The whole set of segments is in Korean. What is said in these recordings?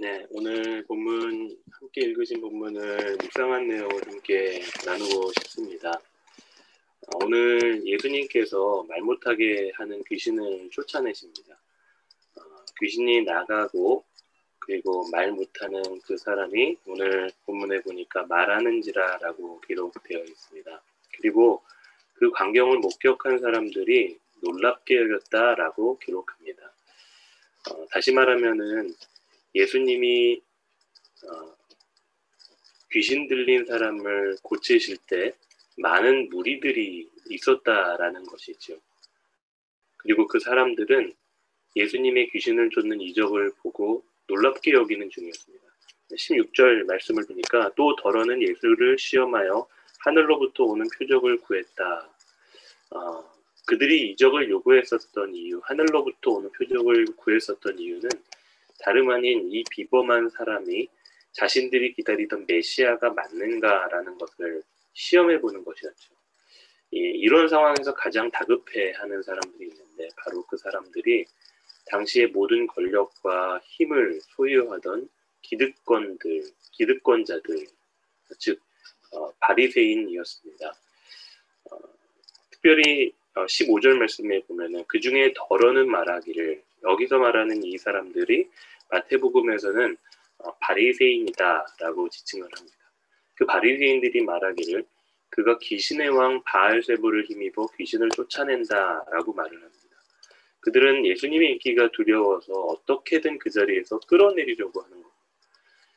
네, 오늘 본문 함께 읽으신 본문을 묵상한 내용을 함께 나누고 싶습니다. 어, 오늘 예수님께서 말 못하게 하는 귀신을 쫓아내십니다. 어, 귀신이 나가고 그리고 말 못하는 그 사람이 오늘 본문에 보니까 말하는지라라고 기록되어 있습니다. 그리고 그 광경을 목격한 사람들이 놀랍게 여겼다라고 기록합니다. 어, 다시 말하면은 예수님이 어, 귀신 들린 사람을 고치실 때 많은 무리들이 있었다라는 것이죠. 그리고 그 사람들은 예수님의 귀신을 쫓는 이적을 보고 놀랍게 여기는 중이었습니다. 16절 말씀을 보니까 또 더러는 예수를 시험하여 하늘로부터 오는 표적을 구했다. 어, 그들이 이적을 요구했었던 이유, 하늘로부터 오는 표적을 구했었던 이유는 다름 아닌 이 비범한 사람이 자신들이 기다리던 메시아가 맞는가라는 것을 시험해 보는 것이었죠. 예, 이런 상황에서 가장 다급해하는 사람들이 있는데 바로 그 사람들이 당시의 모든 권력과 힘을 소유하던 기득권들, 기득권자들, 즉 어, 바리새인이었습니다. 어, 특별히 어, 15절 말씀에 보면은 그 중에 덜어는 말하기를 여기서 말하는 이 사람들이 마태복음에서는 어, 바리새인이다라고 지칭을 합니다. 그 바리새인들이 말하기를 그가 귀신의 왕 바알세부를 힘입어 귀신을 쫓아낸다라고 말을 합니다. 그들은 예수님의 인기가 두려워서 어떻게든 그 자리에서 끌어내리려고 하는 겁니다.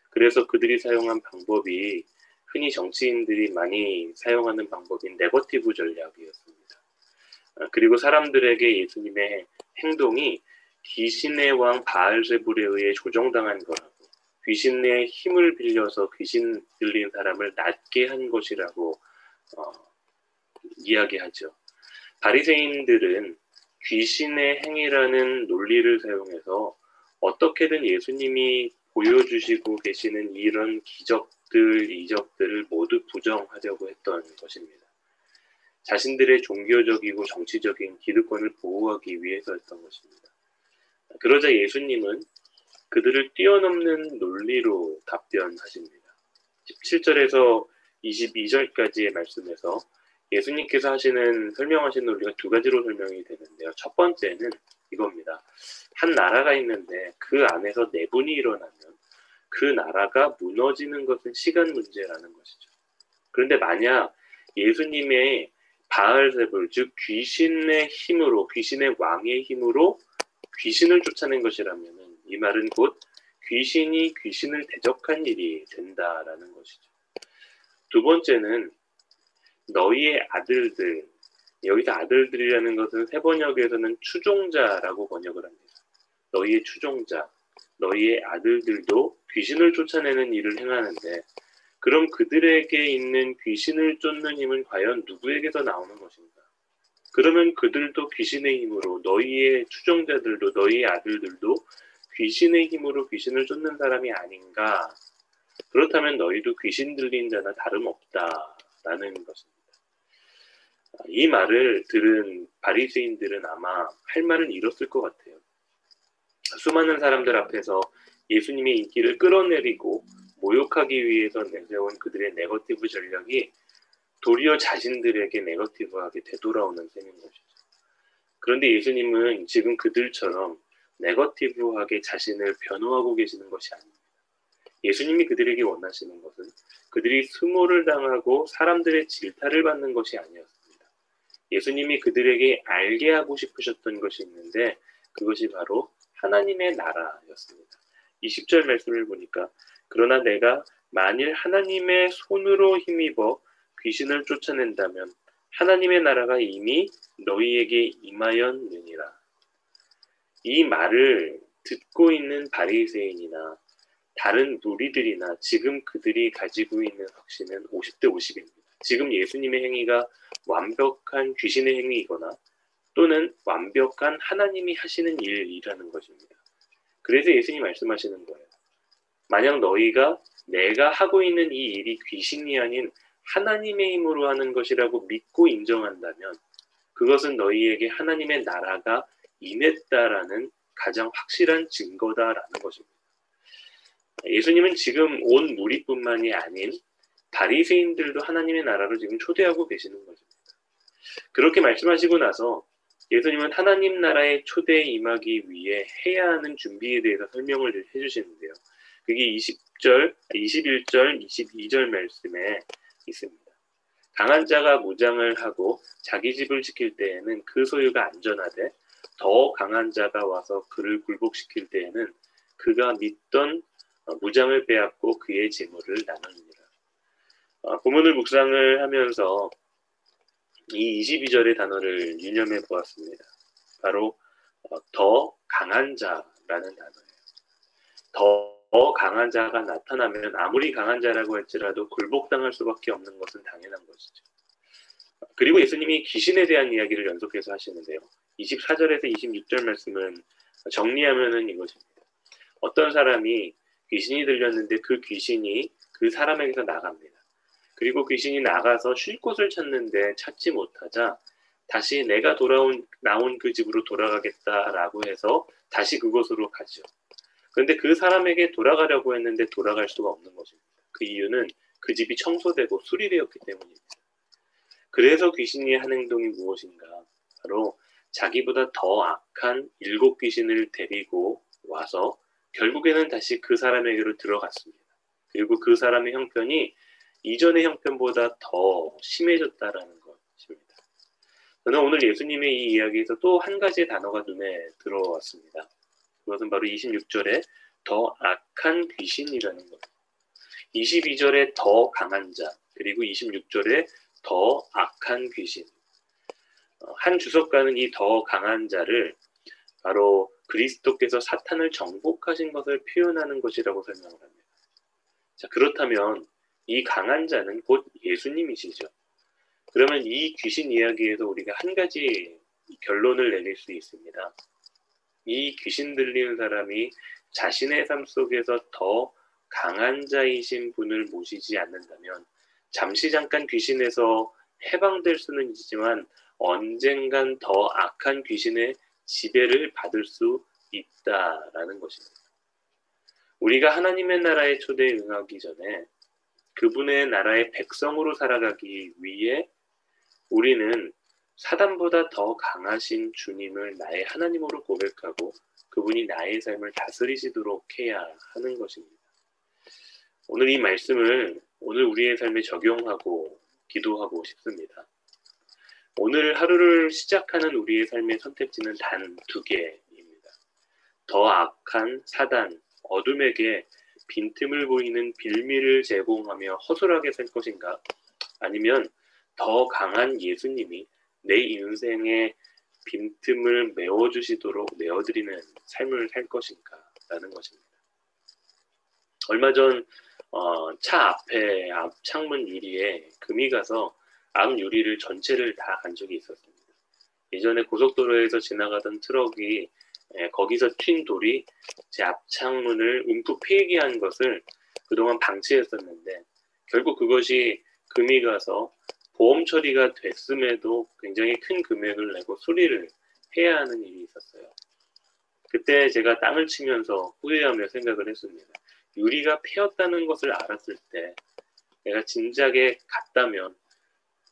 그래서 그들이 사용한 방법이 흔히 정치인들이 많이 사용하는 방법인 네거티브 전략이었습니다. 아, 그리고 사람들에게 예수님의 행동이 귀신의 왕 바알세불에 의해 조정당한 거라고 귀신의 힘을 빌려서 귀신 들린 사람을 낫게 한 것이라고 어, 이야기하죠. 바리새인들은 귀신의 행위라는 논리를 사용해서 어떻게든 예수님이 보여주시고 계시는 이런 기적들, 이적들을 모두 부정하려고 했던 것입니다. 자신들의 종교적이고 정치적인 기득권을 보호하기 위해서였던 것입니다. 그러자 예수님은 그들을 뛰어넘는 논리로 답변하십니다. 17절에서 22절까지의 말씀에서 예수님께서 하시는 설명하신 논리가 두 가지로 설명이 되는데요. 첫 번째는 이겁니다. 한 나라가 있는데 그 안에서 내분이 일어나면 그 나라가 무너지는 것은 시간 문제라는 것이죠. 그런데 만약 예수님의 바알세불 즉 귀신의 힘으로 귀신의 왕의 힘으로 귀신을 쫓아낸 것이라면 이 말은 곧 귀신이 귀신을 대적한 일이 된다라는 것이죠. 두 번째는 너희의 아들들 여기서 아들들이라는 것은 세번역에서는 추종자라고 번역을 합니다. 너희의 추종자, 너희의 아들들도 귀신을 쫓아내는 일을 행하는데 그럼 그들에게 있는 귀신을 쫓는 힘은 과연 누구에게서 나오는 것인가? 그러면 그들도 귀신의 힘으로 너희의 추종자들도 너희의 아들들도 귀신의 힘으로 귀신을 쫓는 사람이 아닌가? 그렇다면 너희도 귀신 들린 자나 다름없다 라는 것입니다. 이 말을 들은 바리새인들은 아마 할 말은 잃었을 것 같아요. 수많은 사람들 앞에서 예수님의 인기를 끌어내리고 모욕하기 위해서 내세운 그들의 네거티브 전략이 도리어 자신들에게 네거티브하게 되돌아오는 셈인 것이죠. 그런데 예수님은 지금 그들처럼 네거티브하게 자신을 변호하고 계시는 것이 아닙니다. 예수님이 그들에게 원하시는 것은 그들이 수모를 당하고 사람들의 질타를 받는 것이 아니었습니다. 예수님이 그들에게 알게 하고 싶으셨던 것이 있는데 그것이 바로 하나님의 나라였습니다. 20절 말씀을 보니까 그러나 내가 만일 하나님의 손으로 힘입어 귀신을 쫓아낸다면 하나님의 나라가 이미 너희에게 임하였느니라. 이 말을 듣고 있는 바리새인이나 다른 무리들이나 지금 그들이 가지고 있는 확신은 50대 50입니다. 지금 예수님의 행위가 완벽한 귀신의 행위이거나 또는 완벽한 하나님이 하시는 일이라는 것입니다. 그래서 예수님 말씀하시는 거예요. 만약 너희가 내가 하고 있는 이 일이 귀신이 아닌 하나님의 힘으로 하는 것이라고 믿고 인정한다면 그것은 너희에게 하나님의 나라가 임했다라는 가장 확실한 증거다라는 것입니다. 예수님은 지금 온 무리뿐만이 아닌 바리새인들도 하나님의 나라로 지금 초대하고 계시는 것입니다. 그렇게 말씀하시고 나서 예수님은 하나님 나라의 초대에 임하기 위해 해야 하는 준비에 대해서 설명을 해주시는데요. 그게 20절, 21절, 22절 말씀에 있습니다. 강한 자가 무장을 하고 자기 집을 지킬 때에는 그 소유가 안전하되 더 강한 자가 와서 그를 굴복시킬 때에는 그가 믿던 무장을 빼앗고 그의 재물을 나눕니다. 어, 본문을 묵상을 하면서 이 22절의 단어를 유념해 보았습니다. 바로 어, 더 강한 자라는 단어예요. 더 강한 자가 나타나면 아무리 강한 자라고 할지라도 굴복당할 수밖에 없는 것은 당연한 것이죠. 그리고 예수님이 귀신에 대한 이야기를 연속해서 하시는데요. 24절에서 26절 말씀은 정리하면은 이것입니다. 어떤 사람이 귀신이 들렸는데 그 귀신이 그 사람에게서 나갑니다. 그리고 귀신이 나가서 쉴 곳을 찾는데 찾지 못하자 다시 내가 돌아온 나온 그 집으로 돌아가겠다라고 해서 다시 그곳으로 가죠. 그런데 그 사람에게 돌아가려고 했는데 돌아갈 수가 없는 것입니다. 그 이유는 그 집이 청소되고 수리되었기 때문입니다. 그래서 귀신이 한 행동이 무엇인가? 바로 자기보다 더 악한 일곱 귀신을 데리고 와서 결국에는 다시 그 사람에게로 들어갔습니다. 그리고 그 사람의 형편이 이전의 형편보다 더 심해졌다라는 것입니다. 저는 오늘 예수님의 이 이야기에서 또 한 가지의 단어가 눈에 들어왔습니다. 그것은 바로 26절에 더 악한 귀신이라는 것. 22절에 더 강한 자, 그리고 26절에 더 악한 귀신. 어, 한 주석가는 이 더 강한 자를 바로 그리스도께서 사탄을 정복하신 것을 표현하는 것이라고 설명을 합니다. 자, 그렇다면 이 강한 자는 곧 예수님이시죠. 그러면 이 귀신 이야기에서 우리가 한 가지 결론을 내릴 수 있습니다. 이 귀신 들리는 사람이 자신의 삶 속에서 더 강한 자이신 분을 모시지 않는다면 잠시 잠깐 귀신에서 해방될 수는 있지만 언젠간 더 악한 귀신의 지배를 받을 수 있다라는 것입니다. 우리가 하나님의 나라의 초대에 응하기 전에 그분의 나라의 백성으로 살아가기 위해 우리는 사단보다 더 강하신 주님을 나의 하나님으로 고백하고 그분이 나의 삶을 다스리시도록 해야 하는 것입니다. 오늘 이 말씀을 오늘 우리의 삶에 적용하고 기도하고 싶습니다. 오늘 하루를 시작하는 우리의 삶의 선택지는 단 두 개입니다. 더 악한 사단, 어둠에게 빈틈을 보이는 빌미를 제공하며 허술하게 살 것인가? 아니면 더 강한 예수님이 내 인생의 빈틈을 메워주시도록 메워드리는 삶을 살 것인가? 라는 것입니다. 얼마 전, 어, 차 앞에 앞 창문 유리에 금이 가서 앞 유리를 전체를 다 간 적이 있었습니다. 예전에 고속도로에서 지나가던 트럭이 예, 거기서 튄 돌이 제 앞창문을 움푹 패이게 한 것을 그동안 방치했었는데 결국 그것이 금이 가서 보험 처리가 됐음에도 굉장히 큰 금액을 내고 수리를 해야 하는 일이 있었어요. 그때 제가 땅을 치면서 후회하며 생각을 했습니다. 유리가 패였다는 것을 알았을 때 내가 진작에 갔다면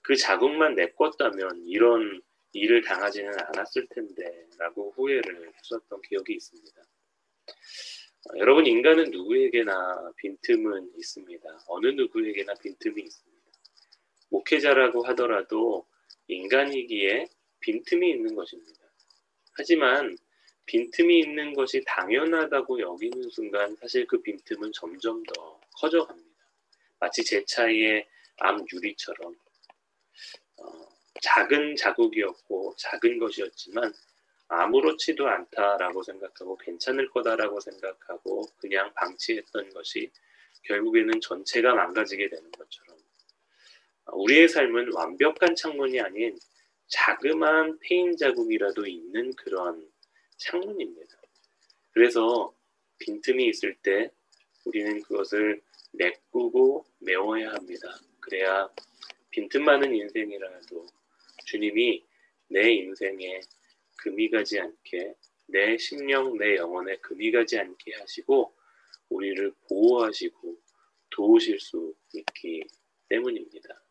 그 자국만 내꿨다면 이런 일을 당하지는 않았을 텐데 라고 후회를 했었던 기억이 있습니다. 어, 여러분 인간은 누구에게나 빈틈은 있습니다. 어느 누구에게나 빈틈이 있습니다. 목회자라고 하더라도 인간이기에 빈틈이 있는 것입니다. 하지만 빈틈이 있는 것이 당연하다고 여기는 순간 사실 그 빈틈은 점점 더 커져갑니다. 마치 제 차의 암 유리처럼 어, 작은 자국이었고 작은 것이었지만 아무렇지도 않다라고 생각하고 괜찮을 거다라고 생각하고 그냥 방치했던 것이 결국에는 전체가 망가지게 되는 것처럼 우리의 삶은 완벽한 창문이 아닌 자그마한 패인 자국이라도 있는 그런 창문입니다. 그래서 빈틈이 있을 때 우리는 그것을 메꾸고 메워야 합니다. 그래야 빈틈 많은 인생이라도 주님이 내 인생에 금이 가지 않게 내 심령, 내 영혼에 금이 가지 않게 하시고 우리를 보호하시고 도우실 수 있기 때문입니다.